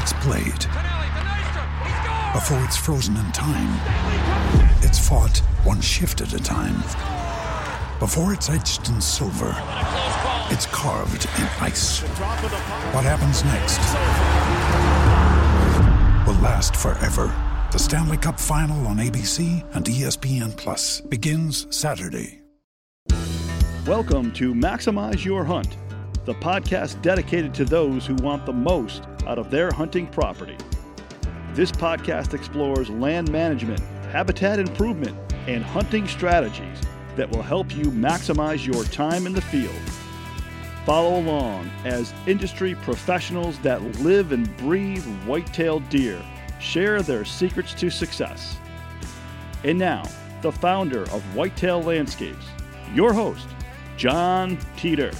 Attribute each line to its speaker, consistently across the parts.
Speaker 1: it's played. Before it's frozen in time, it's fought one shift at a time. Before it's etched in silver, it's carved in ice. What happens next will last forever. The Stanley Cup Final on ABC and ESPN Plus begins Saturday.
Speaker 2: Welcome to Maximize Your Hunt, the podcast dedicated to those who want the most out of their hunting property. This podcast explores land management, habitat improvement, and hunting strategies that will help you maximize your time in the field. Follow along as industry professionals that live and breathe white-tailed deer share their secrets to success. And now, the founder of Whitetail Landscapes, your host, Jon Teater.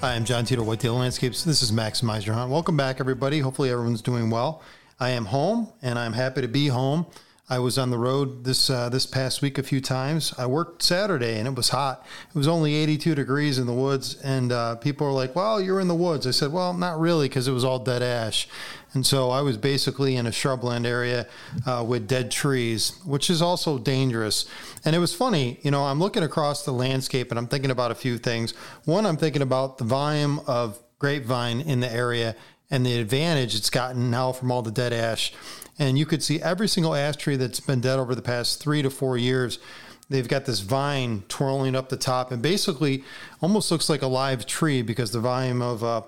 Speaker 3: Hi, I'm Jon Teater, Whitetail Landscapes. This is Maximize Your Hunt. Welcome back, everybody. Hopefully, everyone's doing well. I am home, and I'm happy to be home. I was on the road this uh, this past week a few times. I worked Saturday and it was hot. It was only 82 degrees in the woods, and uh, people were like, "Well, you're in the woods." I said, "Well, not really, because it was all dead ash." And so I was basically in a shrubland area uh, with dead trees, which is also dangerous. And it was funny, you know, I'm looking across the landscape and I'm thinking about a few things. One, I'm thinking about the volume of grapevine in the area and the advantage it's gotten now from all the dead ash and you could see every single ash tree that's been dead over the past three to four years. They've got this vine twirling up the top, and basically almost looks like a live tree because the volume of uh,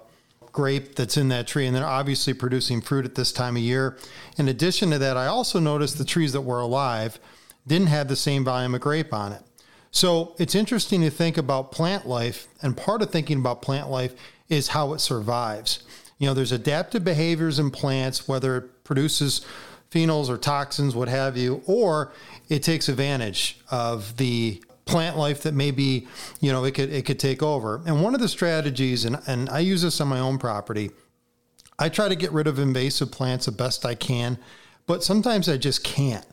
Speaker 3: grape that's in that tree, and they're obviously producing fruit at this time of year. In addition to that, I also noticed the trees that were alive didn't have the same volume of grape on it. So it's interesting to think about plant life, and part of thinking about plant life is how it survives. You know, there's adaptive behaviors in plants, whether produces phenols or toxins, what have you, or it takes advantage of the plant life that maybe, you know, it could it could take over. And one of the strategies, and, and I use this on my own property, I try to get rid of invasive plants the best I can, but sometimes I just can't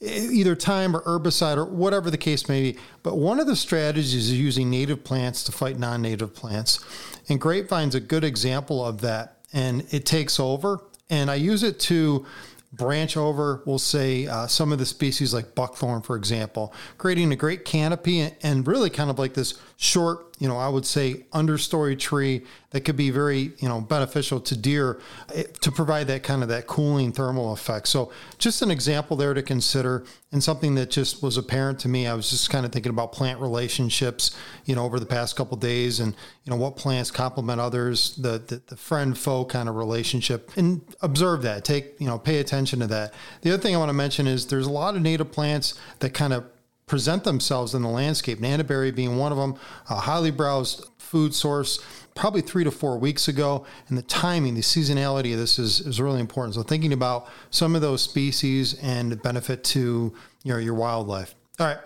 Speaker 3: either time or herbicide or whatever the case may be. But one of the strategies is using native plants to fight non native plants. And grapevine's a good example of that. And it takes over. And I use it to branch over, we'll say, uh, some of the species like buckthorn, for example, creating a great canopy and really kind of like this short, you know, I would say understory tree that could be very, you know, beneficial to deer eh, to provide that kind of that cooling thermal effect. So just an example there to consider and something that just was apparent to me. I was just kind of thinking about plant relationships, you know, over the past couple days and, you know, what plants complement others, the, the, the friend foe kind of relationship and observe that, take, you know, pay attention to that. The other thing I want to mention is there's a lot of native plants that kind of present themselves in the landscape. Nannyberry being one of them, a highly browsed food source probably three to four weeks ago. And the timing, the seasonality of this is, is really important. So thinking about some of those species and the benefit to you know, your wildlife. All right,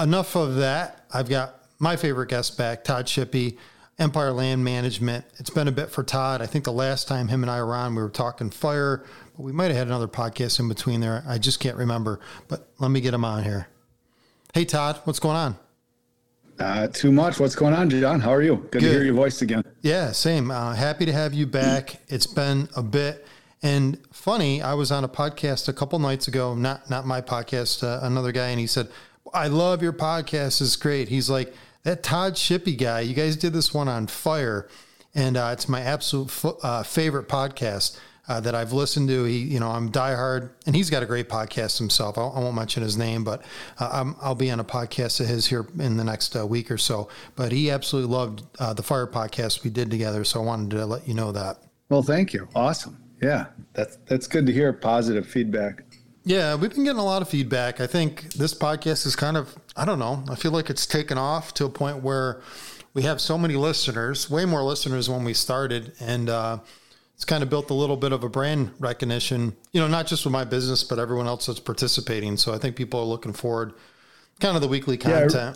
Speaker 3: enough of that. I've got my favorite guest back, Todd Shippee. Empire Land Management. It's been a bit for Todd. I think the last time him and I were on, we were talking fire, but we might have had another podcast in between there. I just can't remember. But let me get him on here. Hey, Todd, what's going on?
Speaker 4: Uh, too much. What's going on, Jon? How are you? Good, Good. to hear your voice again.
Speaker 3: Yeah, same. Uh, happy to have you back. It's been a bit. And funny, I was on a podcast a couple nights ago, not not my podcast, uh, another guy, and he said, "I love your podcast. It's great." He's like, "That Todd Shippee guy. You guys did this one on fire, and uh, it's my absolute f- uh, favorite podcast." Uh, that I've listened to. He, you know, I'm diehard, and he's got a great podcast himself. I'll, I will not mention his name, but uh, i will be on a podcast of his here in the next uh, week or so. But he absolutely loved uh, the Fire podcast we did together, so I wanted to let you know that.
Speaker 4: Well, thank you. Awesome. Yeah, that's that's good to hear positive feedback.
Speaker 3: Yeah, we've been getting a lot of feedback. I think this podcast is kind of, I don't know, I feel like it's taken off to a point where we have so many listeners, way more listeners when we started, and uh, it's kind of built a little bit of a brand recognition, you know, not just with my business, but everyone else that's participating. So I think people are looking forward kind of the weekly content. Yeah,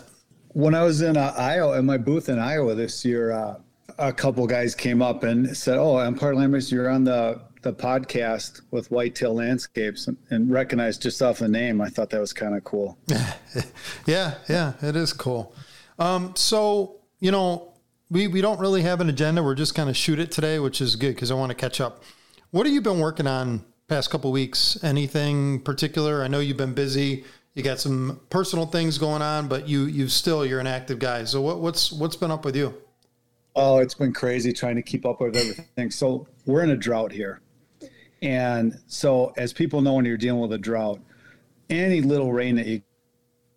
Speaker 4: when I was in uh, Iowa, in my booth in Iowa this year, uh, a couple guys came up and said, "Oh, I'm Empire Lambers, you're on the the podcast with Whitetail Landscapes," and, and recognized just off the name. I thought that was kind of cool.
Speaker 3: yeah, yeah, it is cool. Um, so you know, we we don't really have an agenda. We're just kind of shoot it today, which is good because I want to catch up. What have you been working on past couple weeks? Anything particular? I know you've been busy. You got some personal things going on, but you you still you're an active guy. So what, what's what's been up with you?
Speaker 4: Oh, it's been crazy trying to keep up with everything. So we're in a drought here, and so as people know, when you're dealing with a drought, any little rain that you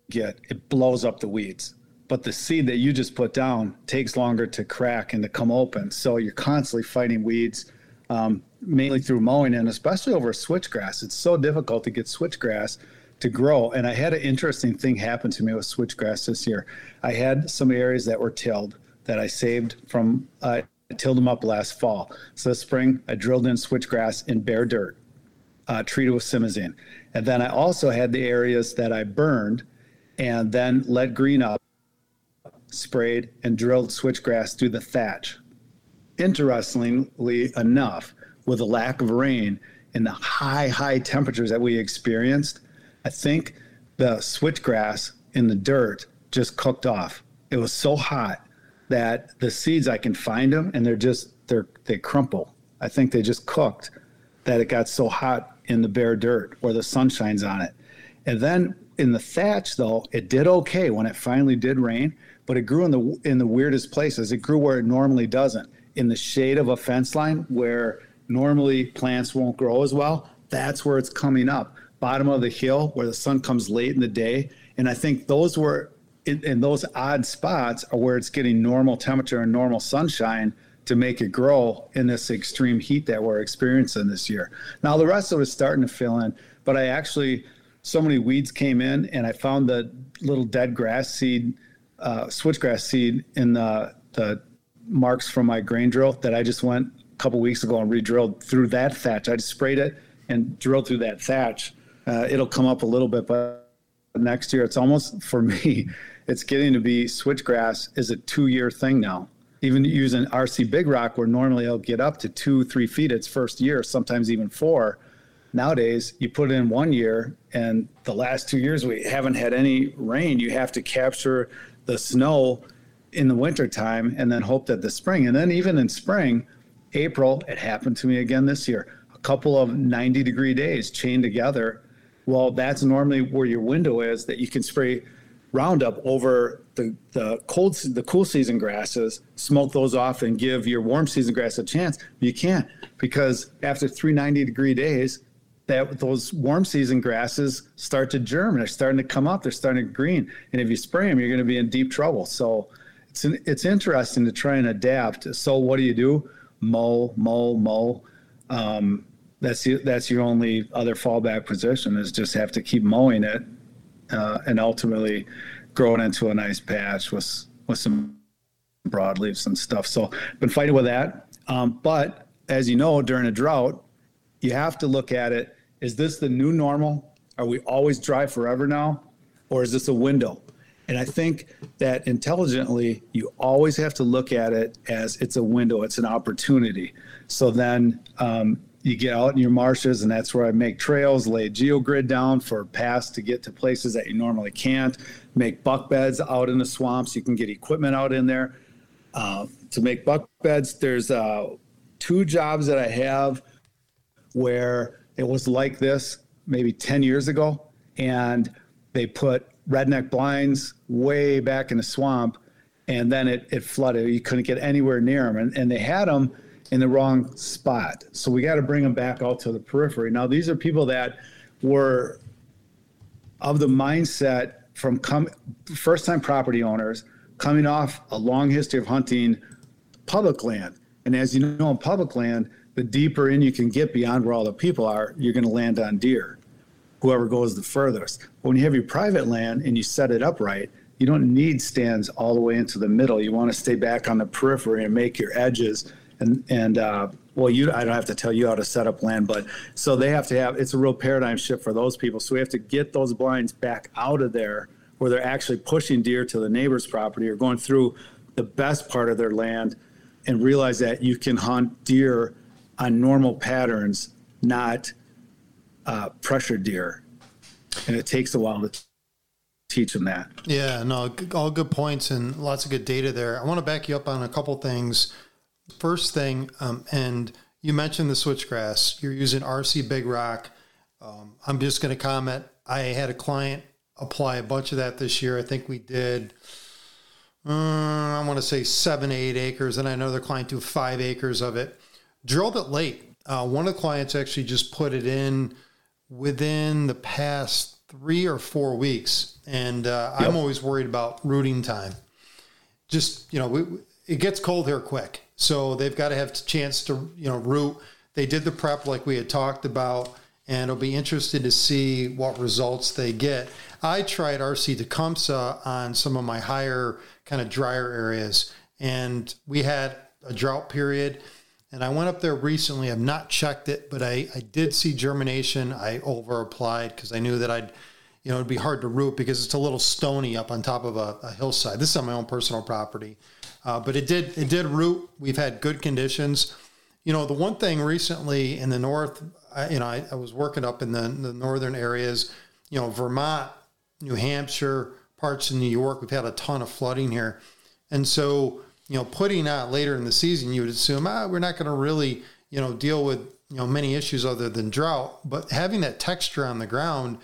Speaker 4: get, it blows up the weeds but the seed that you just put down takes longer to crack and to come open. So you're constantly fighting weeds, um, mainly through mowing and especially over switchgrass. It's so difficult to get switchgrass to grow. And I had an interesting thing happen to me with switchgrass this year. I had some areas that were tilled that I saved from, uh, I tilled them up last fall. So this spring, I drilled in switchgrass in bare dirt, uh, treated with simazine. And then I also had the areas that I burned and then let green up sprayed, and drilled switchgrass through the thatch. Interestingly enough, with the lack of rain and the high, high temperatures that we experienced, I think the switchgrass in the dirt just cooked off. It was so hot that the seeds I can find them and they're just they're they crumple. I think they just cooked that it got so hot in the bare dirt where the sun shines on it. And then in the thatch though, it did okay when it finally did rain but it grew in the in the weirdest places. It grew where it normally doesn't, in the shade of a fence line where normally plants won't grow as well. That's where it's coming up. Bottom of the hill where the sun comes late in the day, and I think those were in, in those odd spots are where it's getting normal temperature and normal sunshine to make it grow in this extreme heat that we're experiencing this year. Now the rest of it is starting to fill in, but I actually so many weeds came in and I found the little dead grass seed uh, switchgrass seed in the, the marks from my grain drill that I just went a couple weeks ago and re-drilled through that thatch. I just sprayed it and drilled through that thatch. Uh, it'll come up a little bit, but next year it's almost for me. It's getting to be switchgrass is a two-year thing now. Even using RC Big Rock, where normally it'll get up to two, three feet its first year, sometimes even four. Nowadays, you put it in one year, and the last two years we haven't had any rain. You have to capture the snow in the wintertime and then hope that the spring. And then even in spring april it happened to me again this year. A couple of 90 degree days chained together. Well that's normally where your window is that you can spray roundup over the, the cold the cool season grasses smoke those off and give your warm season grass a chance. You can't because after 390 degree days that those warm season grasses start to germ. They're starting to come up. They're starting to green. And if you spray them, you're going to be in deep trouble. So it's an, it's interesting to try and adapt. So what do you do? Mow, mow, mow. Um, that's the, that's your only other fallback position is just have to keep mowing it uh, and ultimately grow it into a nice patch with with some broadleaves and stuff. So been fighting with that. Um, but as you know, during a drought, you have to look at it is this the new normal? Are we always dry forever now? Or is this a window? And I think that intelligently, you always have to look at it as it's a window, it's an opportunity. So then um, you get out in your marshes, and that's where I make trails, lay geogrid down for paths to get to places that you normally can't, make buck beds out in the swamps. You can get equipment out in there uh, to make buck beds. There's uh, two jobs that I have where it was like this maybe 10 years ago, and they put redneck blinds way back in the swamp, and then it, it flooded. You couldn't get anywhere near them, and, and they had them in the wrong spot. So we got to bring them back out to the periphery. Now, these are people that were of the mindset from come first time property owners coming off a long history of hunting public land. And as you know, in public land, the deeper in you can get beyond where all the people are, you're going to land on deer, whoever goes the furthest. But when you have your private land and you set it up right, you don't need stands all the way into the middle. You want to stay back on the periphery and make your edges and and uh, well, you I don't have to tell you how to set up land, but so they have to have it's a real paradigm shift for those people. So we have to get those blinds back out of there where they're actually pushing deer to the neighbor's property or going through the best part of their land and realize that you can hunt deer on normal patterns, not uh, pressure deer. And it takes a while to teach them that.
Speaker 3: Yeah, no, all good points and lots of good data there. I want to back you up on a couple things First thing, um, and you mentioned the switchgrass. You're using RC Big Rock. Um, I'm just going to comment. I had a client apply a bunch of that this year. I think we did. Uh, I want to say seven, eight acres, and I know the client do five acres of it. Drilled it late. Uh, one of the clients actually just put it in within the past three or four weeks, and uh, yep. I'm always worried about rooting time. Just you know, we, it gets cold here quick, so they've got to have a chance to, you know, root. They did the prep like we had talked about, and it'll be interesting to see what results they get. I tried RC Tecumseh on some of my higher kind of drier areas, and we had a drought period. And I went up there recently. I've not checked it, but I, I did see germination. I over applied because I knew that I'd, you know, it'd be hard to root because it's a little stony up on top of a, a hillside. This is on my own personal property. Uh, but it did it did root. We've had good conditions. You know, the one thing recently in the north, I, you know, I, I was working up in the, the northern areas. You know, Vermont, New Hampshire, parts of New York. We've had a ton of flooding here, and so you know, putting out later in the season, you would assume ah, we're not going to really you know deal with you know many issues other than drought. But having that texture on the ground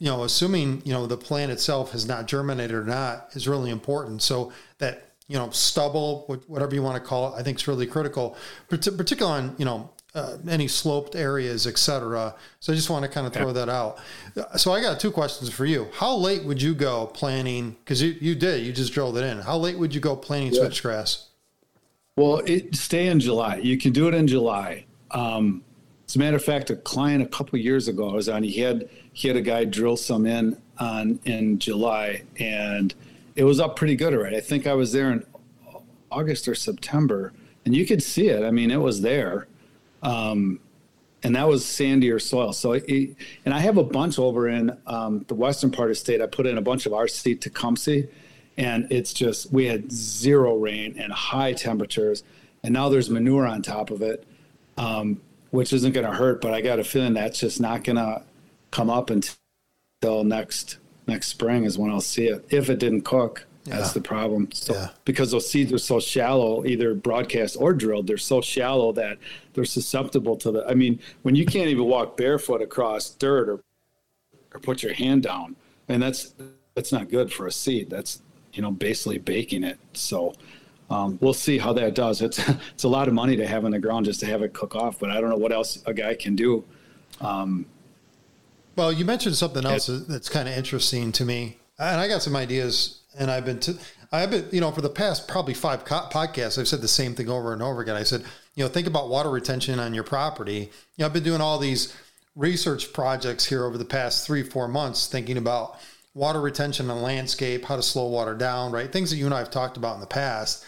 Speaker 3: you know, assuming you know the plant itself has not germinated or not is really important. So that you know, stubble, whatever you want to call it, I think is really critical, particularly on, you know, uh, any sloped areas, etc. So I just want to kind of throw that out. So I got two questions for you. How late would you go planting? Because you, you did, you just drilled it in. How late would you go planting yeah. switchgrass?
Speaker 4: Well, it stay in July. You can do it in July. Um, as a matter of fact, a client a couple years ago I was on. He had he had a guy drill some in on in July, and it was up pretty good already. I think I was there in August or September, and you could see it. I mean, it was there, um, and that was sandier soil. So, it, and I have a bunch over in um, the western part of the state. I put in a bunch of RC Tecumseh, and it's just we had zero rain and high temperatures, and now there's manure on top of it, um, which isn't going to hurt. But I got a feeling that's just not going to come up until next next spring is when I'll see it. If it didn't cook, yeah. that's the problem. So yeah. because those seeds are so shallow, either broadcast or drilled, they're so shallow that they're susceptible to the. I mean, when you can't even walk barefoot across dirt or or put your hand down, and that's that's not good for a seed. That's you know basically baking it. So. Um, we'll see how that does. It's it's a lot of money to have in the ground just to have it cook off, but I don't know what else a guy can do. Um,
Speaker 3: well, you mentioned something else that's kind of interesting to me, and I got some ideas. And I've been to, I've been, you know, for the past probably five podcasts, I've said the same thing over and over again. I said, you know, think about water retention on your property. You know, I've been doing all these research projects here over the past three, four months, thinking about water retention on landscape, how to slow water down, right? Things that you and I have talked about in the past.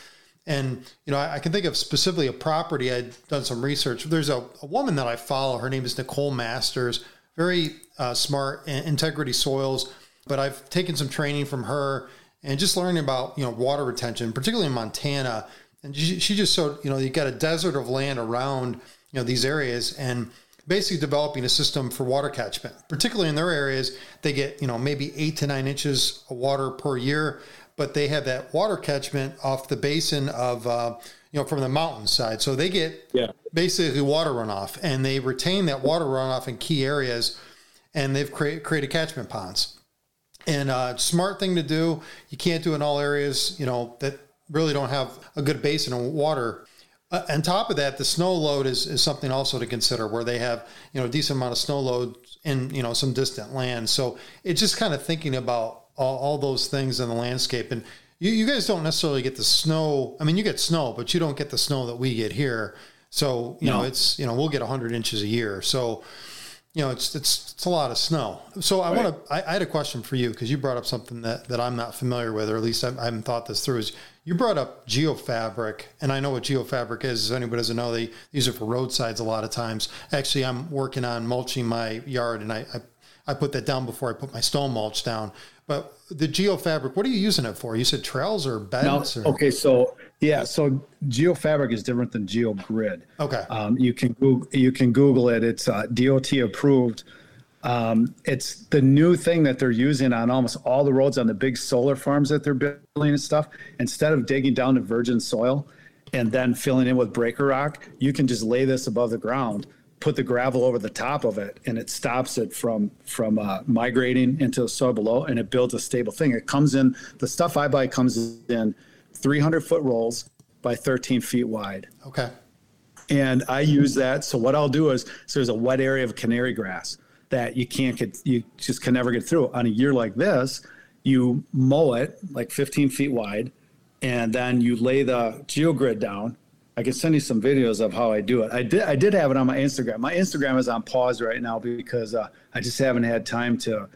Speaker 3: And, you know, I, I can think of specifically a property I'd done some research. There's a, a woman that I follow. Her name is Nicole Masters very uh, smart integrity soils but I've taken some training from her and just learning about you know water retention, particularly in Montana. And she, she just showed you know you got a desert of land around you know these areas and basically developing a system for water catchment. Particularly in their areas, they get you know maybe eight to nine inches of water per year, but they have that water catchment off the basin of uh, you know from the mountainside, so they get
Speaker 4: Yeah.
Speaker 3: basically water runoff, and they retain that water runoff in key areas, and they've created catchment ponds. And uh, smart thing to do. You can't do in all areas, you know, that really don't have a good basin of water. Uh, on top of that, the snow load is, is something also to consider where they have, you know, a decent amount of snow load in, you know, some distant land. So it's just kind of thinking about all, all those things in the landscape. And you, you guys don't necessarily get the snow. I mean, you get snow, but you don't get the snow that we get here. So, you know, it's, you know, we'll get 100 inches a year. So, you know, it's it's it's a lot of snow. So I want to. I, I had a question for you because you brought up something that, that I'm not familiar with, or at least I, I haven't thought this through. Is you brought up geofabric, and I know what geofabric is. If anybody doesn't know, they these are for roadsides a lot of times. Actually, I'm working on mulching my yard, and I I, I put that down before I put my stone mulch down. But the geofabric, what are you using it for? You said trails or beds? or,
Speaker 4: okay, so yeah, so GeoFabric is different than GeoGrid.
Speaker 3: Okay.
Speaker 4: Um, you can Google, you can Google it. It's uh, DOT approved. Um, it's the new thing that they're using on almost all the roads on the big solar farms that they're building and stuff. Instead of digging down to virgin soil and then filling in with breaker rock, you can just lay this above the ground, put the gravel over the top of it, and it stops it from from uh, migrating into the soil below, and it builds a stable thing. It comes in the stuff I buy comes in 300 foot rolls by 13 feet wide
Speaker 3: okay.
Speaker 4: and I use that. So what I'll do is, so there's a wet area of canary grass that you can't get, you just can never get through. On a year like this, you mow it like 15 feet wide, and then you lay the geogrid down. I can send you some videos of how I do it. I did, I did have it on my Instagram. My Instagram is on pause right now because uh, I just haven't had time to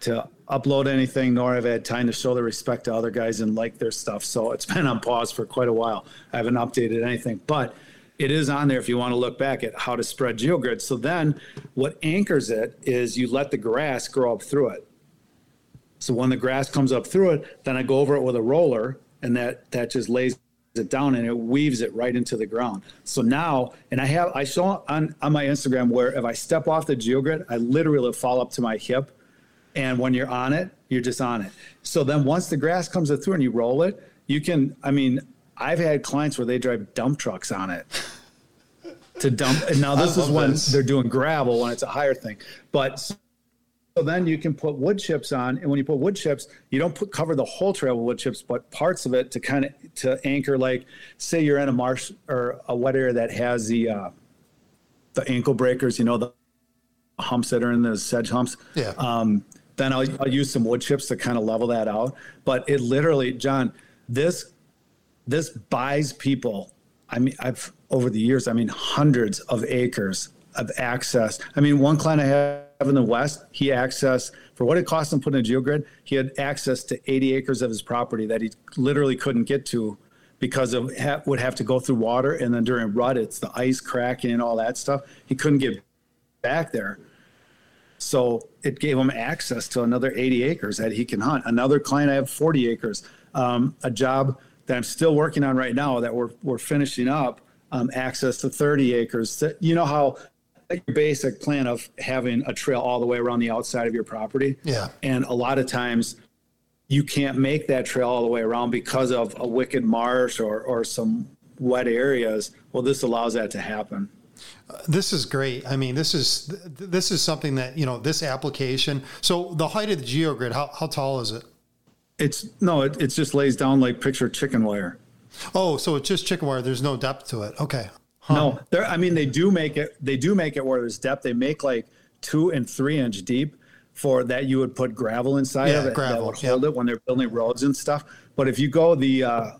Speaker 4: to upload anything, nor have I had time to show the respect to other guys and like their stuff. So it's been on pause for quite a while. I haven't updated anything, but it is on there if you want to look back at how to spread geogrid. So then what anchors it is you let the grass grow up through it. So when the grass comes up through it, then I go over it with a roller and that that just lays it down and it weaves it right into the ground. So now, and I have I saw on on my Instagram where if I step off the geogrid, I literally fall up to my hip and when you're on it, you're just on it. So then once the grass comes through and you roll it, you can. I mean, I've had clients where they drive dump trucks on it to dump. And now this is when
Speaker 3: this.
Speaker 4: they're doing gravel when it's a higher thing. But so then you can put wood chips on, and when you put wood chips, you don't put cover the whole trail with wood chips, but parts of it to kind of to anchor. Like, say you're in a marsh or a wet area that has the uh, the ankle breakers, you know, the humps that are in the sedge humps
Speaker 3: Yeah.
Speaker 4: um, then I'll, I'll use some wood chips to kind of level that out. But it literally, Jon, this this buys people. I mean, I've over the years, I mean, hundreds of acres of access. I mean, one client I have in the West, he accessed for what it cost him putting a geogrid. He had access to 80 acres of his property that he literally couldn't get to because of ha- would have to go through water, and then during rut, it's the ice cracking and all that stuff. He couldn't get back there. So it gave him access to another 80 acres that he can hunt. Another client, I have 40 acres. Um, a job that I'm still working on right now that we're, we're finishing up, um, access to 30 acres. That- You know how your basic plan of having a trail all the way around the outside of your property?
Speaker 3: Yeah.
Speaker 4: And a lot of times you can't make that trail all the way around because of a wicked marsh or, or some wet areas. Well, this allows that to happen.
Speaker 3: This is great. I mean, this is this is something that you know this application. So the height of the geogrid, how how tall is it?
Speaker 4: It's no, it, it just lays down like picture chicken wire.
Speaker 3: Oh, so it's just chicken wire. There's no depth to it. Okay.
Speaker 4: No, there. I mean, they do make it. They do make it where there's depth. They make like two and three inch deep for that. You would put gravel inside
Speaker 3: Yeah,
Speaker 4: of it
Speaker 3: gravel,
Speaker 4: that would hold it when they're building roads and stuff. But if you go the uh,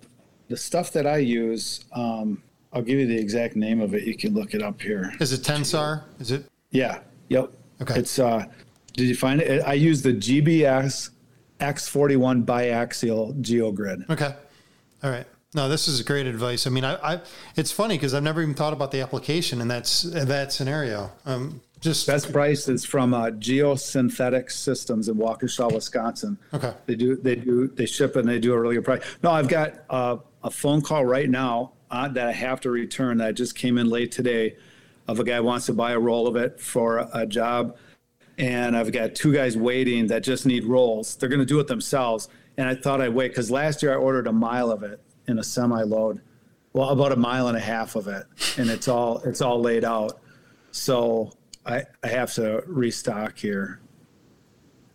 Speaker 4: the stuff that I use, um, I'll give you the exact name of it. You can look it up here.
Speaker 3: Is it Tensar? Is it?
Speaker 4: Yeah. Yep.
Speaker 3: Okay.
Speaker 4: It's uh did you find it? I use the GBS X41 biaxial geogrid.
Speaker 3: Okay. All right. No, this is great advice. I mean, I, I it's funny because I've never even thought about the application in that s- that scenario. Um, Just
Speaker 4: Best price is from uh, Geosynthetic Systems in Waukesha, Wisconsin.
Speaker 3: Okay.
Speaker 4: They do they do they ship and they do a really good price. No, I've got uh, a phone call right now uh, that I have to return that just came in late today of a guy wants to buy a roll of it for a, a job. And I've got two guys waiting that just need rolls. They're going to do it themselves. And I thought I'd wait because last year I ordered a mile of it in a semi load. Well, about a mile and a half of it, and it's all it's all laid out. So I, I have to restock here.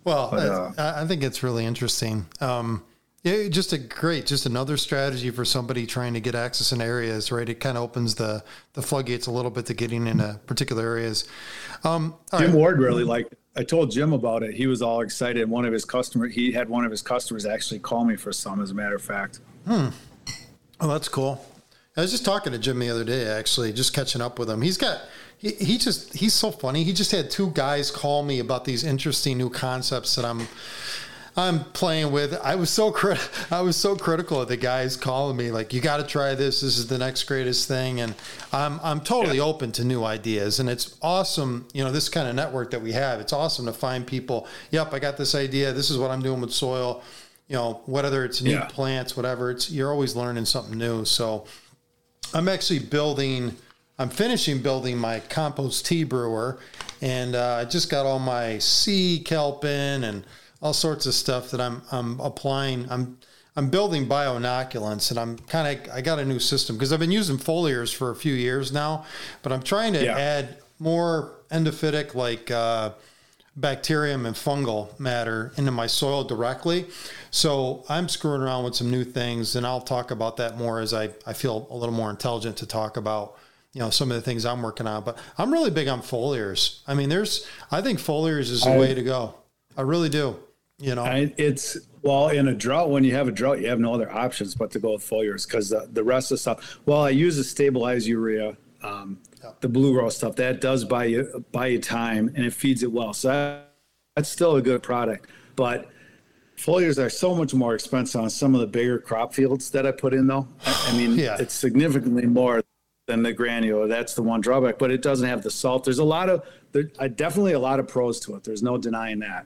Speaker 3: Well,
Speaker 4: But, uh,
Speaker 3: I, I think it's really interesting. Um, yeah, just a great, just another strategy for somebody trying to get access in areas, right? It kind of opens the the floodgates a little bit to getting into particular areas. Um, all
Speaker 4: Jim
Speaker 3: right.
Speaker 4: Ward really liked it. I told Jim about it. He was all excited. One of his customers, he had one of his customers actually call me for some, as a matter of fact. Hmm.
Speaker 3: Oh, that's cool. I was just talking to Jim the other day, actually, just catching up with him. He's got, he, he just, he's so funny. He just had two guys call me about these interesting new concepts that I'm, I'm playing with. I was so crit, I was so critical of the guys calling me like, you got to try this. This is the next greatest thing. And I'm, I'm totally open to new ideas. And it's awesome. You know, this kind of network that we have, it's awesome to find people. Yep. I got this idea. This is what I'm doing with soil. You know, whether it's new
Speaker 4: Yeah.
Speaker 3: plants, whatever, it's, you're always learning something new. So, I'm actually building. I'm finishing building my compost tea brewer, and uh, I just got all my sea kelp in and all sorts of stuff that I'm I'm applying. I'm I'm building bioinoculants, and I'm kind of I got a new system because I've been using foliars for a few years now, but I'm trying to
Speaker 4: Yeah.
Speaker 3: add more endophytic like. Uh, bacterium and fungal matter into my soil directly. So I'm screwing around with some new things, and I'll talk about that more as I, I feel a little more intelligent to talk about you know some of the things I'm working on. But I'm really big on foliars. I mean, there's I think foliars is the
Speaker 4: I-
Speaker 3: way to go. I really do. You know,
Speaker 4: I, it's well in a drought. When you have a drought, you have no other options but to go with foliars because the, the rest of the stuff. Well, I use a stabilized urea, um, the blue row stuff. That does buy you buy you time and it feeds it well. So that, that's still a good product. But foliars are so much more expensive on some of the bigger crop fields that I put in though. I, I mean,
Speaker 3: Yeah.
Speaker 4: it's significantly more than the granular. That's the one drawback. But it doesn't have the salt. There's a lot of there, uh, definitely a lot of pros to it. There's no denying that.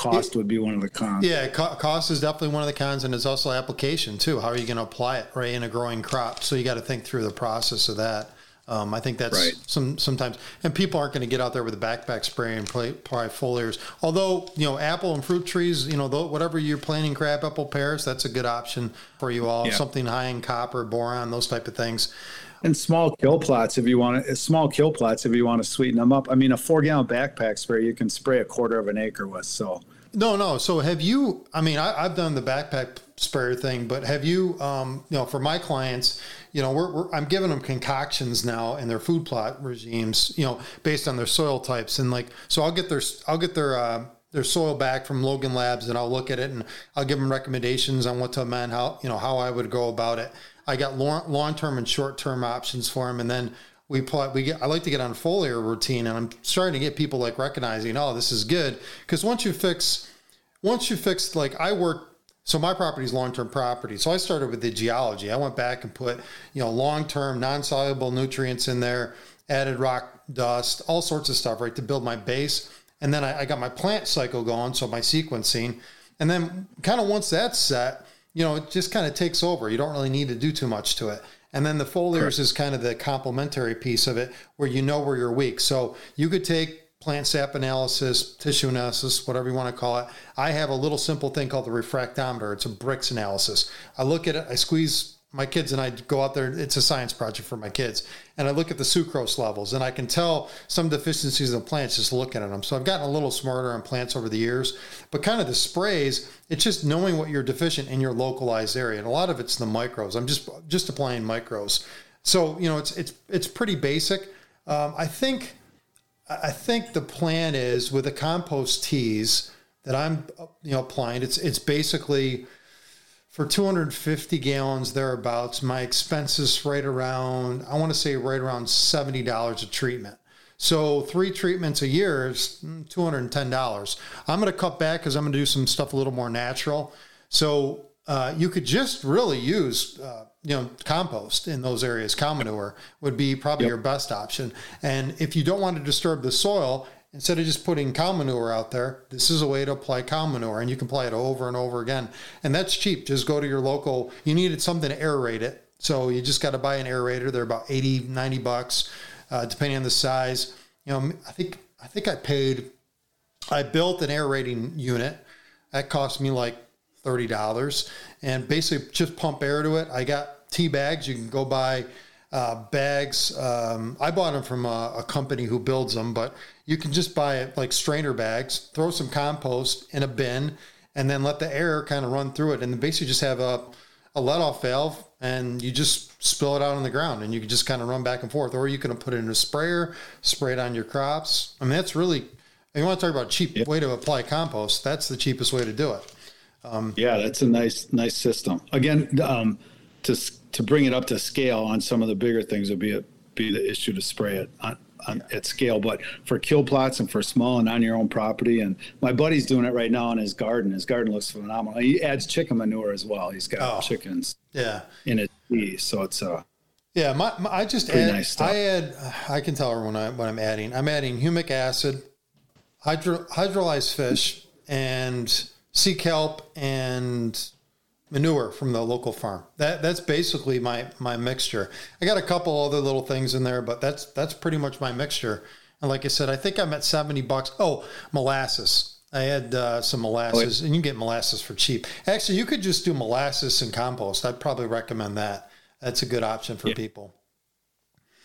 Speaker 4: Cost would be one of the cons.
Speaker 3: Yeah, co- cost is definitely one of the cons, and it's also application too. How are you going to apply it right in a growing crop? So you got to think through the process of that. Um, I think that's
Speaker 4: Right.
Speaker 3: some sometimes, and people aren't going to get out there with a backpack spray and play, apply foliars. Although you know, apple and fruit trees, you know, though, whatever you're planting, crab apple, pears, that's a good option for you all.
Speaker 4: Yeah.
Speaker 3: Something high in copper, boron, those type of things.
Speaker 4: And small kill plots if you want to, small kill plots if you want to sweeten them up. I mean, a four gallon backpack spray you can spray a quarter of an acre with. So
Speaker 3: No, no. So have you? I mean, I, I've done the backpack sprayer thing, but have you? Um, you know, for my clients, you know, we're, we're I'm giving them concoctions now in their food plot regimes. You know, based on their soil types, and like, so I'll get their I'll get their uh, their soil back from Logan Labs, and I'll look at it, and I'll give them recommendations on what to amend, how you know how I would go about it. I got long term and short term options for them, and then we plot we get i like to get on foliar routine and i'm starting to get people like recognizing oh this is good. Because once you fix once you fix like i work so my property is long-term property. So i started with the geology. I went back and put you know long-term non-soluble nutrients in there added rock dust all sorts of stuff right to build my base. And then i, I got my plant cycle going so my sequencing. And then kind of once that's set you know it just kind of takes over you don't really need to do too much to it and then the foliars is kind of the complementary piece of it where you know where you're weak. So you could take plant sap analysis, tissue analysis, whatever you want to call it. I have a little simple thing called the refractometer. It's a Brix analysis. I look at it, I squeeze my kids and I go out there. It's a science project for my kids. And I look at the sucrose levels and I can tell some deficiencies in plants just looking at them. So I've gotten a little smarter on plants over the years, but kind of the sprays, it's just knowing what you're deficient in your localized area. And a lot of it's the micros. I'm just, just applying micros. So, you know, it's, it's, it's pretty basic. Um, I think, I think the plan is with the compost teas that I'm, you know, applying, it's, it's basically, for 250 gallons thereabouts my expenses right around i want to say right around $70 a treatment so three treatments a year is mm, $210 i'm going to cut back because i'm going to do some stuff a little more natural so uh, you could just really use uh, you know compost in those areas. Cow manure would be probably yep. your best option. And if you don't want to disturb the soil, instead of just putting cow manure out there, this is a way to apply cow manure, and you can apply it over and over again. And that's cheap. Just go to your local. You needed something to aerate it, so you just got to buy an aerator. They're about 80, 90 bucks, uh, depending on the size. You know, I think I think I paid. I built an aerating unit. That cost me like thirty dollars, and basically just pump air to it. I got tea bags. You can go buy uh, bags. Um, I bought them from a, a, company who builds them, but you can just buy it like strainer bags. Throw some compost in a bin, and then let the air kind of run through it, and basically just have a a let off valve, and you just spill it out on the ground, and you can just kind of run back and forth, or you can put it in a sprayer, spray it on your crops. I mean, that's really. You want to talk about cheap way to apply compost? That's the cheapest way to do it.
Speaker 4: Um, yeah, that's a nice nice system. Again, um, to to bring it up to scale on some of the bigger things would be a, be the issue to spray it on, on, at scale. But for kill plots and for small and on your own property, and my buddy's doing it right now in his garden. His garden looks phenomenal. He adds chicken manure as well. He's got oh, chickens.
Speaker 3: Yeah.
Speaker 4: In it, so it's uh.
Speaker 3: Yeah, my, my I just add. Nice I add. I can tell when I what I'm adding. I'm adding humic acid, hydro, hydrolyzed fish, and sea kelp and manure from the local farm. That that's basically my my mixture. I got a couple other little things in there, but that's that's pretty much my mixture. And like I said, I think I'm at seventy bucks. Oh, molasses. I had uh, some molasses, oh, and you can get molasses for cheap. Actually, you could just do molasses and compost. I'd probably recommend that. That's a good option for
Speaker 4: yeah.
Speaker 3: people.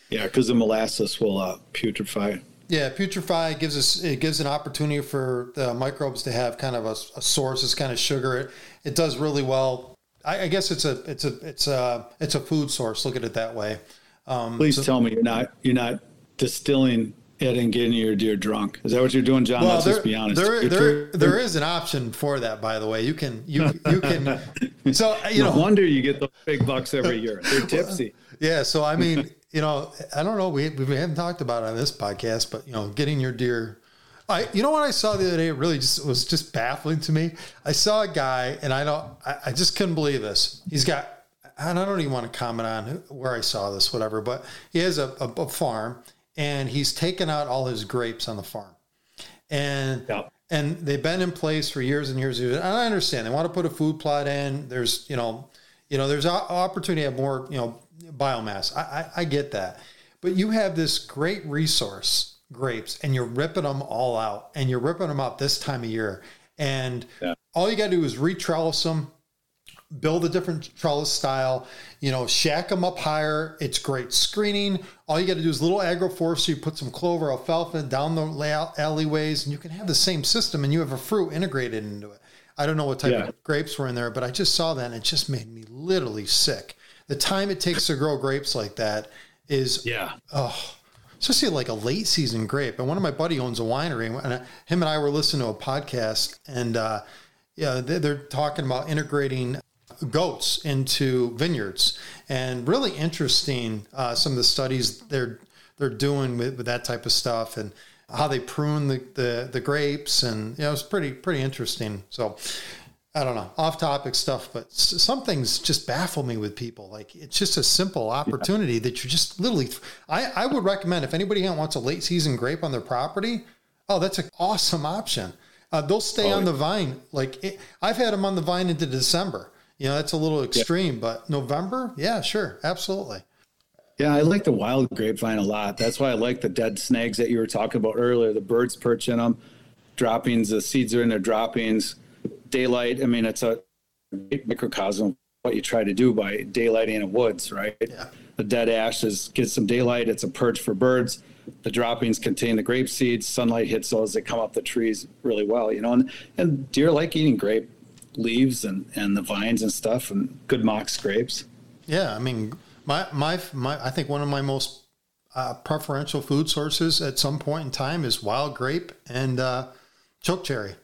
Speaker 4: Yeah, because the molasses will uh, putrefy.
Speaker 3: Yeah, putrefy gives us it gives an opportunity for the microbes to have kind of a, a source. It's kind of sugar. It it does really well. I, I, guess it's a it's a it's a it's a food source. Look at it that way.
Speaker 4: Um, Please so, tell me you're not you're not distilling it and getting your deer drunk. Is that what you're doing, Jon? Well, Let's
Speaker 3: there,
Speaker 4: just be honest.
Speaker 3: There, there, there is an option for that, by the way. You can you you can. So you
Speaker 4: no
Speaker 3: know,
Speaker 4: wonder you get those big bucks every year. They're tipsy.
Speaker 3: Yeah. So I mean, you know, I don't know. We, we haven't talked about it on this podcast, but you know, getting your deer. I, you know what I saw the other day? It really just was just baffling to me. I saw a guy, and I don't, I, I just couldn't believe this. He's got, and I don't even want to comment on where I saw this, whatever. But he has a, a, a farm, and he's taken out all his grapes on the farm, and yeah. and they've been in place for years and years. And I understand they want to put a food plot in. There's, you know, you know, there's opportunity to have more, you know, biomass. I, I, I get that. But you have this great resource, grapes, and you're ripping them all out, and you're ripping them out this time of year. And yeah. all you got to do is retrellis them, build a different trellis style, you know, shack them up higher. It's great screening. All you got to do is little agroforestry, put some clover, alfalfa down the alleyways, and you can have the same system and you have a fruit integrated into it. I don't know what type yeah. of grapes were in there, but I just saw that and it just made me literally sick the time it takes to grow grapes like that is
Speaker 4: yeah.
Speaker 3: Oh, especially like a late season grape. And one of my buddy owns a winery, and him and I were listening to a podcast, and uh, yeah, they're talking about integrating goats into vineyards, and really interesting. Uh, some of the studies they're they're doing with, with that type of stuff, and how they prune the, the, the grapes, and you know, it's pretty pretty interesting. So I don't know, off topic stuff, but some things just baffle me with people. Like it's just a simple opportunity yeah. that you're just literally. I, I would recommend if anybody wants a late season grape on their property, oh, that's an awesome option. Uh, they'll stay oh, on the vine. Like it, I've had them on the vine into December. You know, that's a little extreme, yeah. but November, yeah, sure, absolutely.
Speaker 4: Yeah, I like the wild grapevine a lot. That's why I like the dead snags that you were talking about earlier. The birds perch in them, droppings, the seeds are in their droppings daylight. I mean, it's a microcosm what you try to do by daylighting in woods, right? Yeah. The dead ashes get some daylight. It's a perch for birds. The droppings contain the grape seeds. Sunlight hits those. They come up the trees really well, you know. And, and deer like eating grape leaves and, and the vines and stuff and good mock grapes.
Speaker 3: Yeah, I mean, my my my. I think one of my most uh, preferential food sources at some point in time is wild grape and uh, choke cherry.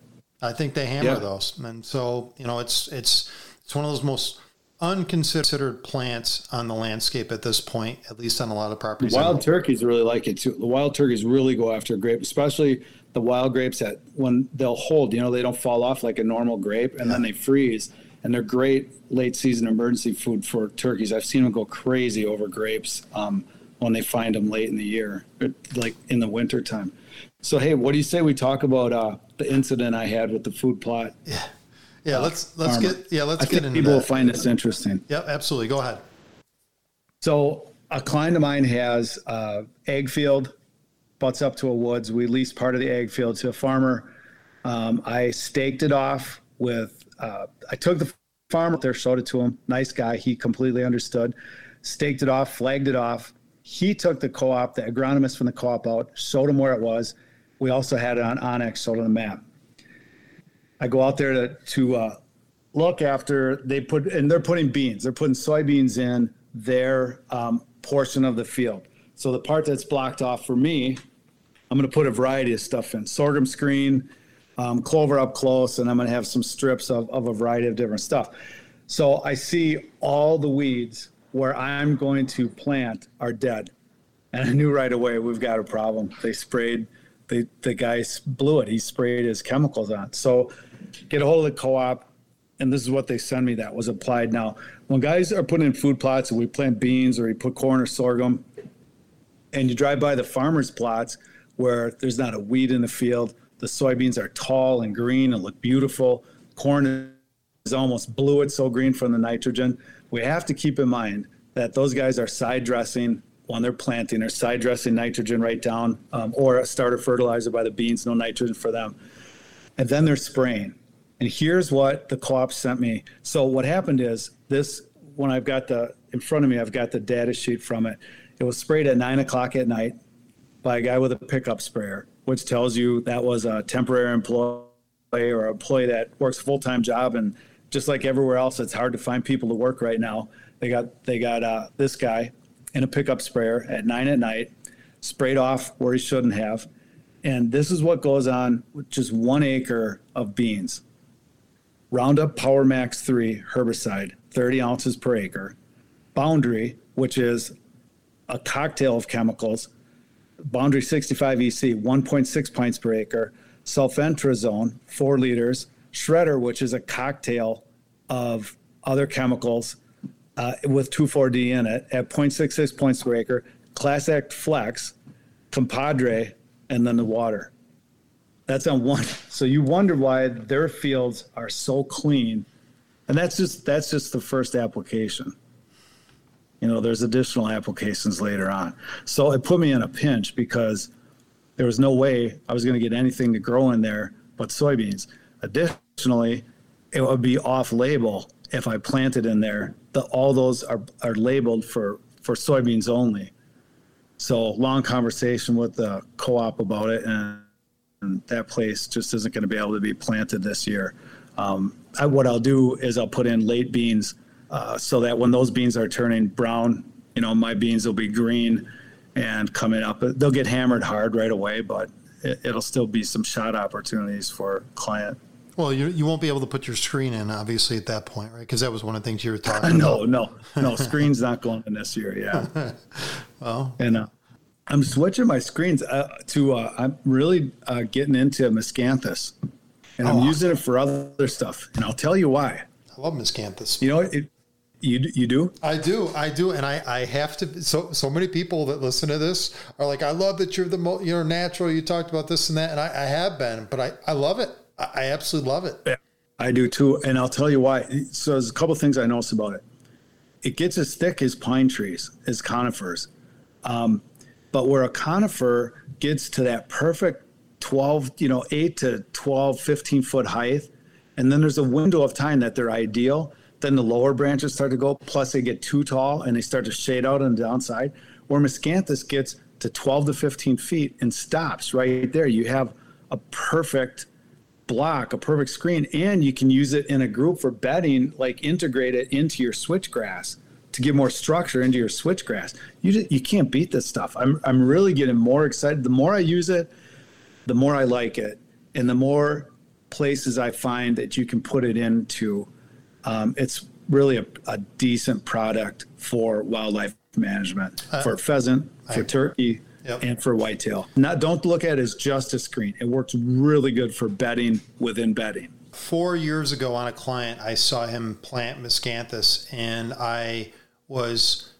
Speaker 3: I think they hammer yeah. those, and so you know it's it's it's one of those most unconsidered plants on the landscape at this point, at least on a lot of properties.
Speaker 4: Wild turkeys really like it too. The wild turkeys really go after grape, especially the wild grapes that when they'll hold, you know, they don't fall off like a normal grape and yeah. then they freeze and they're great late season emergency food for turkeys. I've seen them go crazy over grapes um, when they find them late in the year, like in the winter time. So hey, what do you say we talk about uh, the incident I had with the food plot?
Speaker 3: Yeah, yeah. Let's let's farmer. get yeah let's
Speaker 4: I
Speaker 3: get into
Speaker 4: people
Speaker 3: that.
Speaker 4: will find this interesting.
Speaker 3: Yep, absolutely. Go ahead.
Speaker 4: So a client of mine has uh, ag field, butts up to a woods. We leased part of the ag field to a farmer. Um, I staked it off with. Uh, I took the farmer there, showed it to him. Nice guy. He completely understood. Staked it off, flagged it off. He took the co-op, the agronomist from the co-op out, showed him where it was. We also had it on onX, showed on the map. I go out there to to uh, look after they put and they're putting beans. They're putting soybeans in their um, portion of the field. So the part that's blocked off for me, I'm going to put a variety of stuff in sorghum screen, um, clover up close, and I'm going to have some strips of, of a variety of different stuff. So I see all the weeds where I'm going to plant are dead. And I knew right away we've got a problem. They sprayed, the, the guy blew it. He sprayed his chemicals on. So get a hold of the co op, and this is what they send me that was applied. Now, when guys are putting in food plots and we plant beans or we put corn or sorghum, and you drive by the farmers' plots where there's not a weed in the field, the soybeans are tall and green and look beautiful. Corn is almost blue, it's so green from the nitrogen. We have to keep in mind that those guys are side dressing when they're planting, they're side dressing nitrogen right down, um, or a starter fertilizer by the beans, no nitrogen for them. And then they're spraying. And here's what the co-op sent me. So what happened is this when I've got the in front of me, I've got the data sheet from it. It was sprayed at nine o'clock at night by a guy with a pickup sprayer, which tells you that was a temporary employee or employee that works a full time job. And just like everywhere else, it's hard to find people to work right now. They got they got uh, this guy in a pickup sprayer at nine at night, sprayed off where he shouldn't have. And this is what goes on with just one acre of beans. Roundup Power Max 3 herbicide, 30 ounces per acre. Boundary, which is a cocktail of chemicals. Boundary 65 EC, 1.6 pints per acre. Sulfentrazone, 4 liters. Shredder, which is a cocktail of other chemicals uh, with 2,4-D in it at 0.66 points per acre. Class Act Flex, Compadre, and then the water. That's on one. So you wonder why their fields are so clean, and that's just that's just the first application. You know, there's additional applications later on. So it put me in a pinch because there was no way I was going to get anything to grow in there but soybeans. Additionally, it would be off-label if I planted in there. The, all those are are labeled for for soybeans only. So long conversation with the co-op about it and and that place just isn't going to be able to be planted this year. Um, I, what I'll do is I'll put in late beans uh, so that when those beans are turning brown, you know, my beans will be green and coming up. They'll get hammered hard right away, but it, will still be some shot opportunities for client.
Speaker 3: Well, you, you won't be able to put your screen in, obviously, at that point, right? Because that was one of the things you were talking
Speaker 4: no, about. No, no, no. Screen's not going in this year, yeah. well, and uh, I'm switching my screens uh, to. Uh, I'm really uh, getting into Miscanthus, and oh, I'm using it for other stuff. And I'll tell you why.
Speaker 3: I love Miscanthus.
Speaker 4: You know, it, you you do?
Speaker 3: I do, I do, and I I have to. So so many people that listen to this are like, I love that you're the mo- you're natural. You talked about this and that, and I, I have been, but I I love it. I, I absolutely love it.
Speaker 4: Yeah, I do too, and I'll tell you why. So there's a couple things I noticed about it. It gets as thick as pine trees, as conifers. Um, but where a conifer gets to that perfect 12, you know, 8 to 12, 15 foot height, and then there's a window of time that they're ideal, then the lower branches start to go, plus they get too tall and they start to shade out on the downside. Where Miscanthus gets to 12 to 15 feet and stops right there. You have a perfect block, a perfect screen, and you can use it in a group for bedding, like integrate it into your switchgrass to give more structure into your switchgrass. You you can't beat this stuff. I'm I'm really getting more excited. The more I use it, the more I like it, and the more places I find that you can put it into. Um, it's really a, a, decent product for wildlife management, uh, for pheasant, for I, turkey, yep. and for whitetail. Not don't look at it as just a screen. It works really good for bedding within bedding.
Speaker 3: four years ago on a client, I saw him plant miscanthus, and I was,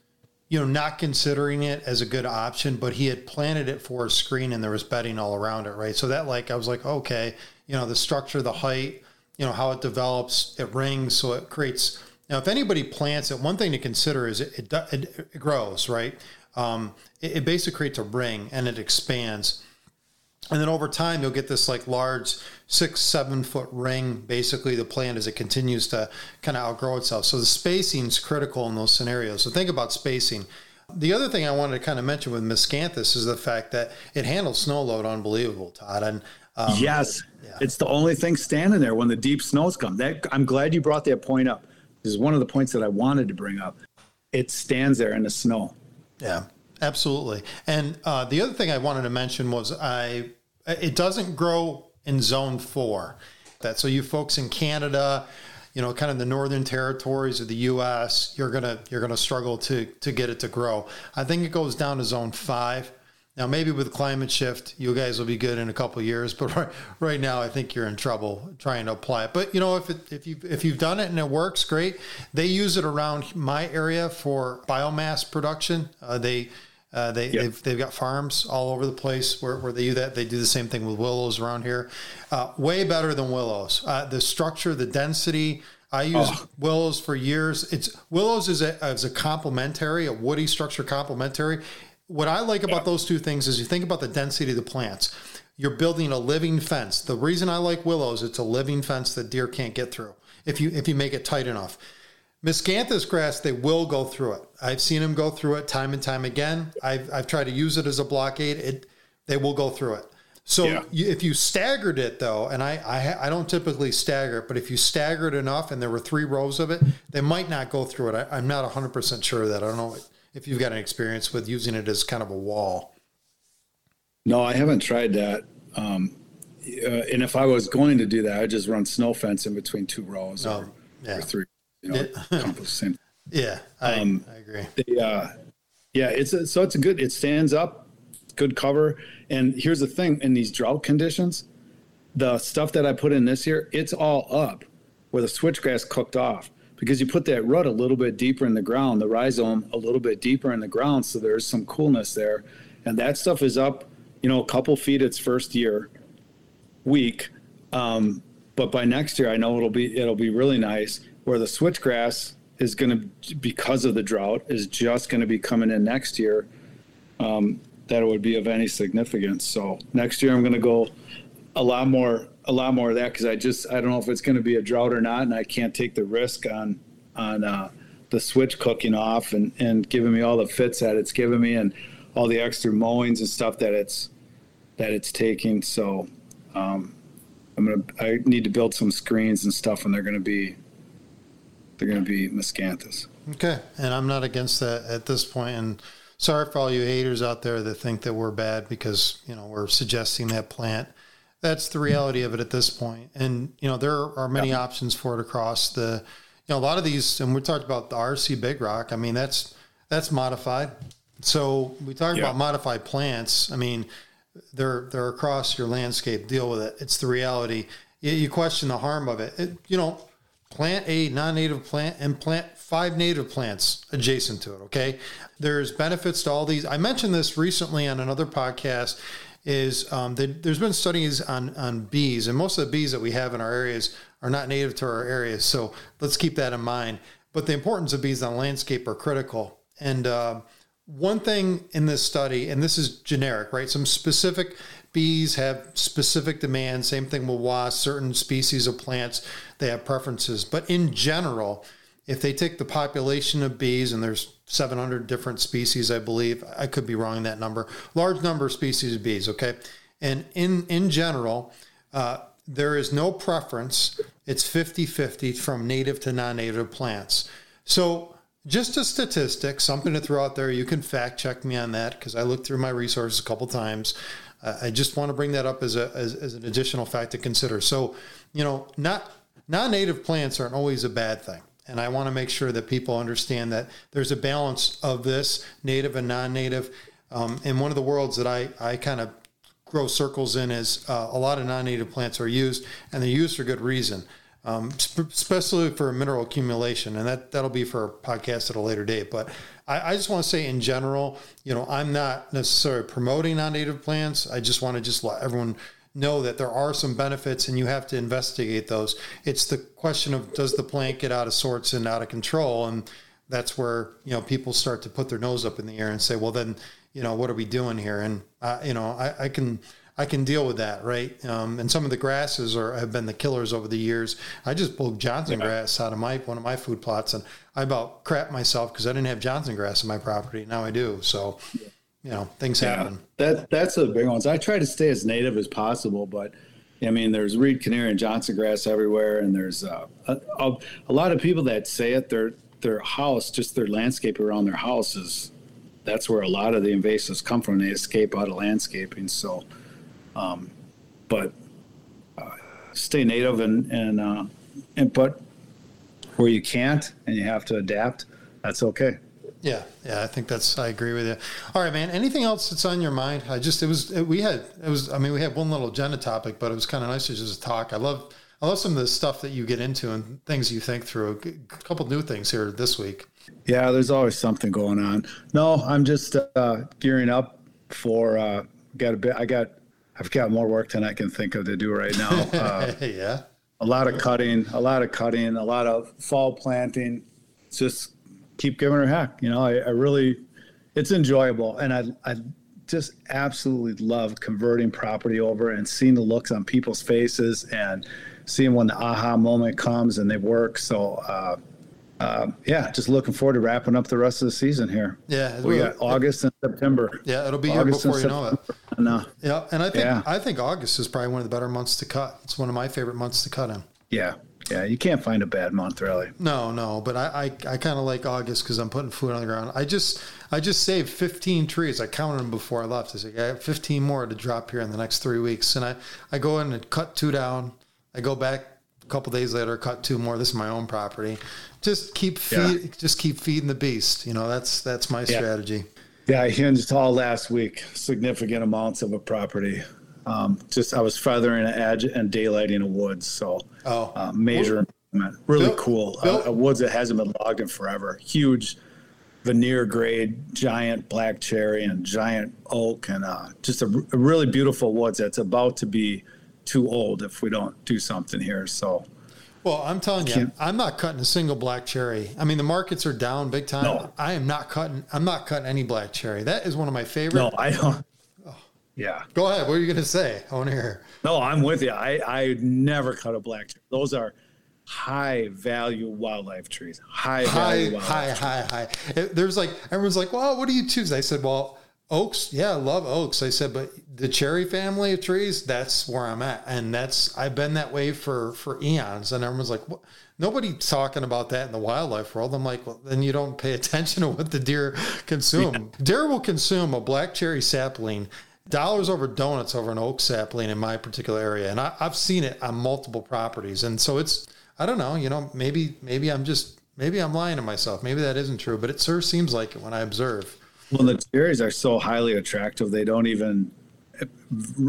Speaker 3: you know, not considering it as a good option, but he had planted it for a screen, and there was bedding all around it, right? So that, like, I was like, okay, you know, the structure, the height, you know, how it develops, it rings, so it creates. Now, if anybody plants it, one thing to consider is it, it, it, it grows, right? Um, it, it basically creates a ring and it expands and then over time, you'll get this like large six, seven foot ring, basically the plant as it continues to kind of outgrow itself. So the spacing is critical in those scenarios. So think about spacing. The other thing I wanted to kind of mention with miscanthus is the fact that it handles snow load unbelievable, Todd. And
Speaker 4: um, yes, yeah. it's the only thing standing there when the deep snows come. That I'm glad you brought that point up. This is one of the points that I wanted to bring up. It stands there in the snow.
Speaker 3: Yeah, absolutely. And uh, the other thing I wanted to mention was I it doesn't grow in zone four. That so you folks in Canada, you know, kind of the northern territories of the U.S., you're gonna you're gonna struggle to to get it to grow. I think it goes down to zone five. Now, maybe with climate shift, you guys will be good in a couple years, but right, right now, I think you're in trouble trying to apply it. But you know, if it, if you if you've done it and it works, great. They use it around my area for biomass production. Uh, they uh, they, yep. they've, they've got farms all over the place where, where they do that. They do the same thing with willows around here. Uh, way better than willows. Uh, the structure, the density. I use oh. willows for years. It's willows is a, as a complementary, a woody structure complementary. What I like about those two things is you think about the density of the plants. You're building a living fence. The reason I like willows, it's a living fence that deer can't get through if you if you make it tight enough. Miscanthus grass, they will go through it. I've seen them go through it time and time again. I've, I've tried to use it as a blockade. It, they will go through it. So yeah. you, if you staggered it though, and I, I, I don't typically stagger it, but if you staggered enough and there were three rows of it, they might not go through it. I, am not 100% sure of that. I don't know if you've got an experience with using it as kind of a wall.
Speaker 4: No, I haven't tried that. Um, uh, and if I was going to do that, I'd just run snow fence in between two rows or, yeah. or three you know, accomplish same.
Speaker 3: Yeah, I, um, I agree.
Speaker 4: The, uh, yeah, it's a, so it's a good. It stands up, good cover. And here's the thing: in these drought conditions, the stuff that I put in this year, it's all up, where the switchgrass cooked off because you put that root a little bit deeper in the ground, the rhizome a little bit deeper in the ground, so there's some coolness there, and that stuff is up, you know, a couple feet its first year, week. Um, but by next year, I know it'll be it'll be really nice where the switchgrass is going to, because of the drought, is just going to be coming in next year. Um, that it would be of any significance. So next year I'm going to go a lot more, a lot more of that because I just I don't know if it's going to be a drought or not, and I can't take the risk on on uh, the switch cooking off and and giving me all the fits that it's giving me and all the extra mowings and stuff that it's that it's taking. So um, I'm gonna I need to build some screens and stuff, and they're to be they're to be miscanthus.
Speaker 3: Okay, and I'm not against that at this point. And sorry for all you haters out there that think that we're bad because you know we're suggesting that plant. That's the reality of it at this point. And you know there are many yeah. options for it across the. You know a lot of these, and we talked about the RC Big Rock. I mean that's that's modified. So we talked yeah. about modified plants. I mean they're they're across your landscape. Deal with it. It's the reality. You, you question the harm of it. it you know plant a non-native plant and plant five native plants adjacent to it okay there's benefits to all these i mentioned this recently on another podcast is um, there's been studies on, on bees and most of the bees that we have in our areas are not native to our areas so let's keep that in mind but the importance of bees on landscape are critical and uh, one thing in this study and this is generic right some specific bees have specific demands. Same thing with wasps. Certain species of plants, they have preferences. But in general, if they take the population of bees, and there's 700 different species, I believe, I could be wrong in that number, large number of species of bees, okay? And in, in general, uh, there is no preference. It's 50 50 from native to non native plants. So, just a statistic, something to throw out there. You can fact check me on that because I looked through my resources a couple times. I just want to bring that up as, a, as, as an additional fact to consider. So, you know, not non-native plants aren't always a bad thing. And I want to make sure that people understand that there's a balance of this native and non-native. Um, and one of the worlds that I, I kind of grow circles in is uh, a lot of non-native plants are used, and they're used for good reason, um, sp- especially for mineral accumulation, and that that'll be for a podcast at a later date. But I, I just want to say, in general, you know, I'm not necessarily promoting non-native plants. I just want to just let everyone know that there are some benefits and you have to investigate those. It's the question of does the plant get out of sorts and out of control? And that's where, you know, people start to put their nose up in the air and say, well, then, you know, what are we doing here? And, uh, you know, I, I, can, I can deal with that. Right. Um, and some of the grasses are, have been the killers over the years. I just pulled Johnson yeah. grass out of my, one of my food plots and I about crap myself because I didn't have Johnson grass in my property. Now I do. So, yeah you know things yeah, happen.
Speaker 4: That that's the big ones. I try to stay as native as possible, but I mean, there's reed canary and Johnson grass everywhere, and there's uh, a, a, a, lot of people that say it. Their their house, just their landscape around their house is that's where a lot of the invasives come from. They escape out of landscaping. So, um, but uh, stay native and and uh, and but where you can't and you have to adapt, that's okay.
Speaker 3: Yeah, yeah, I think that's. I agree with you. All right, man. Anything else that's on your mind? I just it was it, we had it was. I mean, we had one little agenda topic, but it was kind of nice to just talk. I love I love some of the stuff that you get into and things you think through. A couple new things here this week.
Speaker 4: Yeah, there's always something going on. No, I'm just uh, gearing up for. Uh, got a bit. I got. I've got more work than I can think of to do right now.
Speaker 3: Uh, yeah.
Speaker 4: A lot of cutting, a lot of cutting, a lot of fall planting. It's just keep giving her heck. You know, I, I really, it's enjoyable, and I I just absolutely love converting property over and seeing the looks on people's faces and seeing when the aha moment comes and they work. So. Uh, uh, yeah, just looking forward to wrapping up the rest of the season here.
Speaker 3: Yeah,
Speaker 4: we got August and September.
Speaker 3: Yeah, it'll be August here before you know it.
Speaker 4: And, uh,
Speaker 3: yeah, and I think yeah. I think August is probably one of the better months to cut. It's one of my favorite months to cut in.
Speaker 4: Yeah, yeah, you can't find a bad month really.
Speaker 3: No, no, but I I, I kind of like August because I'm putting food on the ground. I just I just saved 15 trees. I counted them before I left. I said I have 15 more to drop here in the next three weeks, and I I go in and cut two down. I go back a couple days later, cut two more. This is my own property. Just keep feed, yeah. just keep feeding the beast. You know that's that's my yeah. strategy.
Speaker 4: Yeah, I hinged all last week significant amounts of a property. Um, just I was feathering an edge and daylighting a woods, so oh. uh, major improvement. Really cool. Uh, woods that hasn't been logged in forever. Huge veneer grade, giant black cherry and giant oak, and uh, just a, a, really beautiful woods that's about to be too old if we don't do something here. So.
Speaker 3: Well, I'm telling you, I'm not cutting a single black cherry. I mean, the markets are down big time. No. I am not cutting. I'm not cutting any black cherry. That is one of my favorite.
Speaker 4: No, I don't. Yeah.
Speaker 3: Go ahead. What are you going to say? I want to hear.
Speaker 4: No, I'm with you. I, I never cut a black tree. Those are high value wildlife trees. High, high,
Speaker 3: high, high, high. There's like, everyone's like, well, what do you choose? I said, well, oaks. Yeah, I love oaks. I said, but the cherry family of trees, that's where I'm at. And that's, I've been that way for, for eons. And everyone's like, what? Nobody's talking about that in the wildlife world. I'm like, well, then you don't pay attention to what the deer consume. Yeah. Deer will consume a black cherry sapling dollars over donuts over an oak sapling in my particular area, and I, have seen it on multiple properties. And so it's I don't know, you know, maybe maybe I'm just maybe I'm lying to myself. Maybe that isn't true, but it sure seems like it when I observe.
Speaker 4: Well, the cherries are so highly attractive; they don't even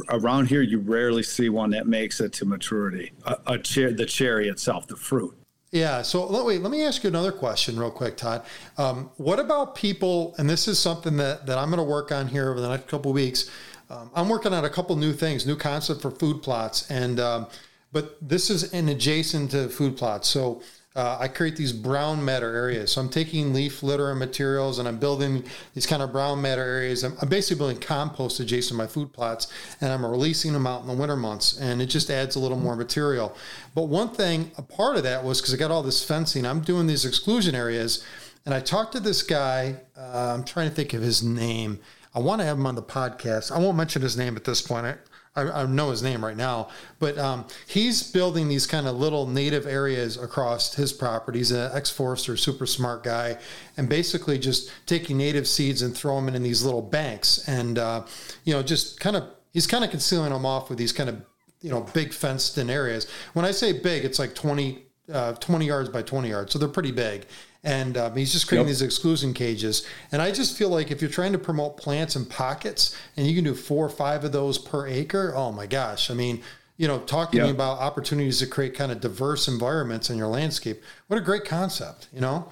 Speaker 4: around here. You rarely see one that makes it to maturity. A, a cher- the cherry itself, the fruit.
Speaker 3: Yeah. So wait, let me ask you another question real quick, Todd. Um, what about people? And this is something that, that I'm going to work on here over the next couple weeks. Um, I'm working on a couple new things, new concept for food plots, and um, but this is in adjacent to food plots. So uh, I create these brown matter areas. So I'm taking leaf litter and materials and I'm building these kind of brown matter areas. I'm, I'm, basically building compost adjacent to my food plots and I'm releasing them out in the winter months. And it just adds a little more material. But one thing, a part of that was because I got all this fencing, I'm doing these exclusion areas. And I talked to this guy, uh, I'm trying to think of his name. I want to have him on the podcast. I won't mention his name at this point. I, I know his name right now, but um, he's building these kind of little native areas across his property. He's an ex forester, super smart guy, and basically just taking native seeds and throw them in these little banks, and uh, you know, just kind of he's kind of concealing them off with these kind of you know big fenced in areas. When I say big, it's like 20, uh, 20 yards by 20 yards, so they're pretty big. And um, he's just creating
Speaker 4: Yep.
Speaker 3: these exclusion cages. And I just feel like if you're trying to promote plants and pockets, and you can do four or five of those per acre, oh my gosh! I mean, you know, talking
Speaker 4: Yeah.
Speaker 3: about opportunities to create kind of diverse environments in your landscape. What a great concept, you know?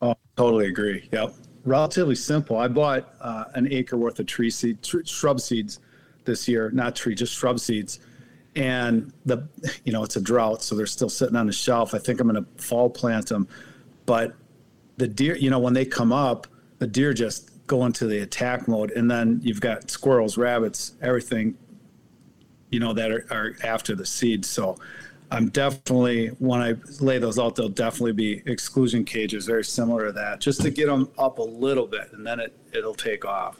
Speaker 4: Oh, totally agree. Yep. Relatively simple. I bought uh, an acre worth of tree seed, tr- shrub seeds this year, not tree, just shrub seeds. And the, you know, it's a drought, so they're still sitting on the shelf. I think I'm going to fall plant them, but the deer, you know, when they come up, the deer just go into the attack mode, and then you've got squirrels, rabbits, everything, you know, that are, are after the seeds. So I'm definitely when I lay those out, they'll definitely be exclusion cages, very similar to that, just to get them up a little bit, and then it it'll take off.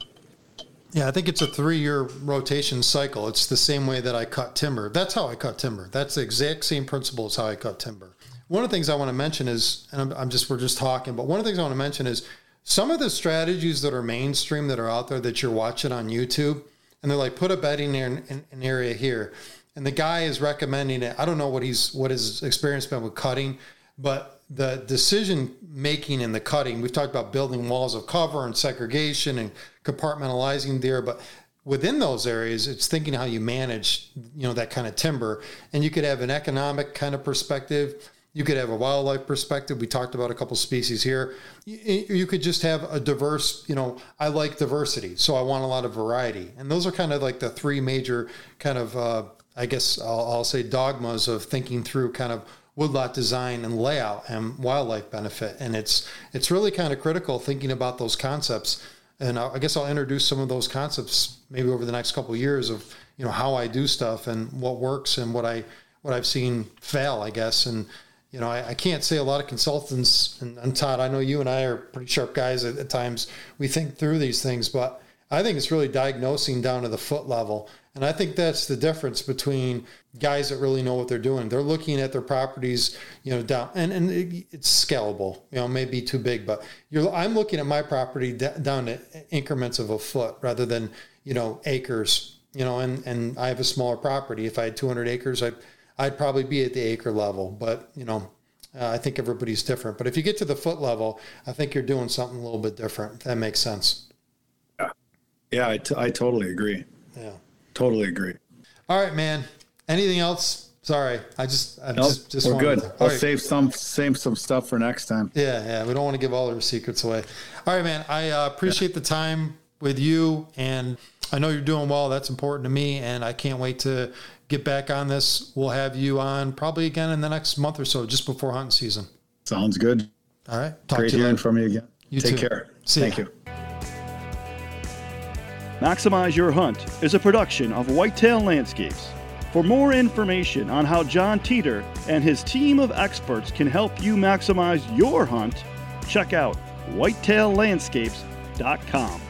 Speaker 3: Yeah, I think it's a three year rotation cycle. It's the same way that I cut timber. That's how I cut timber. That's the exact same principle as how I cut timber. One of the things I want to mention is, and I'm, I'm just, we're just talking, but one of the things I want to mention is some of the strategies that are mainstream that are out there that you're watching on YouTube, and they're like, put a bedding in, in an area here. And the guy is recommending it. I don't know what he's, what his experience been with cutting, but the decision making in the cutting, we've talked about building walls of cover and segregation and compartmentalizing there, but within those areas, it's thinking how you manage, you know, that kind of timber. And you could have an economic kind of perspective. You could have a wildlife perspective. We talked about a couple species here. You, you could just have a diverse, you know, I like diversity, so I want a lot of variety. And those are kind of like the three major kind of, uh, I guess I'll, I'll say dogmas of thinking through kind of woodlot design and layout and wildlife benefit. And it's it's really kind of critical thinking about those concepts. And I guess I'll introduce some of those concepts maybe over the next couple of years of you know how I do stuff and what works and what I what I've seen fail, I guess. And you know, I, I can't say a lot of consultants and, and Todd, I know you and I are pretty sharp guys at, at times. We think through these things, but I think it's really diagnosing down to the foot level. And I think that's the difference between guys that really know what they're doing. They're looking at their properties, you know, down and, and it- it's scalable, you know, maybe too big, but you're, I'm looking at my property d- down to increments of a foot rather than, you know, acres, you know, and, and I have a smaller property. If I had 200 acres, I'd, I'd probably be at the acre level, but you know, uh, I think everybody's different. But if you get to the foot level, I think you're doing something a little bit different. If that makes sense.
Speaker 4: Yeah, yeah, I, t- I totally agree.
Speaker 3: Yeah.
Speaker 4: Totally agree.
Speaker 3: All right, man. Anything else? Sorry, I just, I
Speaker 4: Nope,
Speaker 3: just, just
Speaker 4: we're good.
Speaker 3: To,
Speaker 4: I'll
Speaker 3: right.
Speaker 4: save some save some stuff for next time.
Speaker 3: Yeah, yeah. We don't want to give all our secrets away. All right, man. I uh, appreciate the time with you, and I know you're doing well. That's important to me, and I can't wait to get back on this. We'll have you on probably again in the next month or so, just before hunting season.
Speaker 4: Sounds good.
Speaker 3: All right. Talk
Speaker 4: Great
Speaker 3: to you
Speaker 4: hearing
Speaker 3: later.
Speaker 4: from you again.
Speaker 3: You
Speaker 4: Take
Speaker 3: too.
Speaker 4: care.
Speaker 3: See
Speaker 4: Thank
Speaker 3: ya.
Speaker 4: you.
Speaker 2: Maximize Your Hunt is a production of Whitetail Landscapes. For more information on how Jon Teater and his team of experts can help you maximize your hunt, check out whitetaillandscapes.com.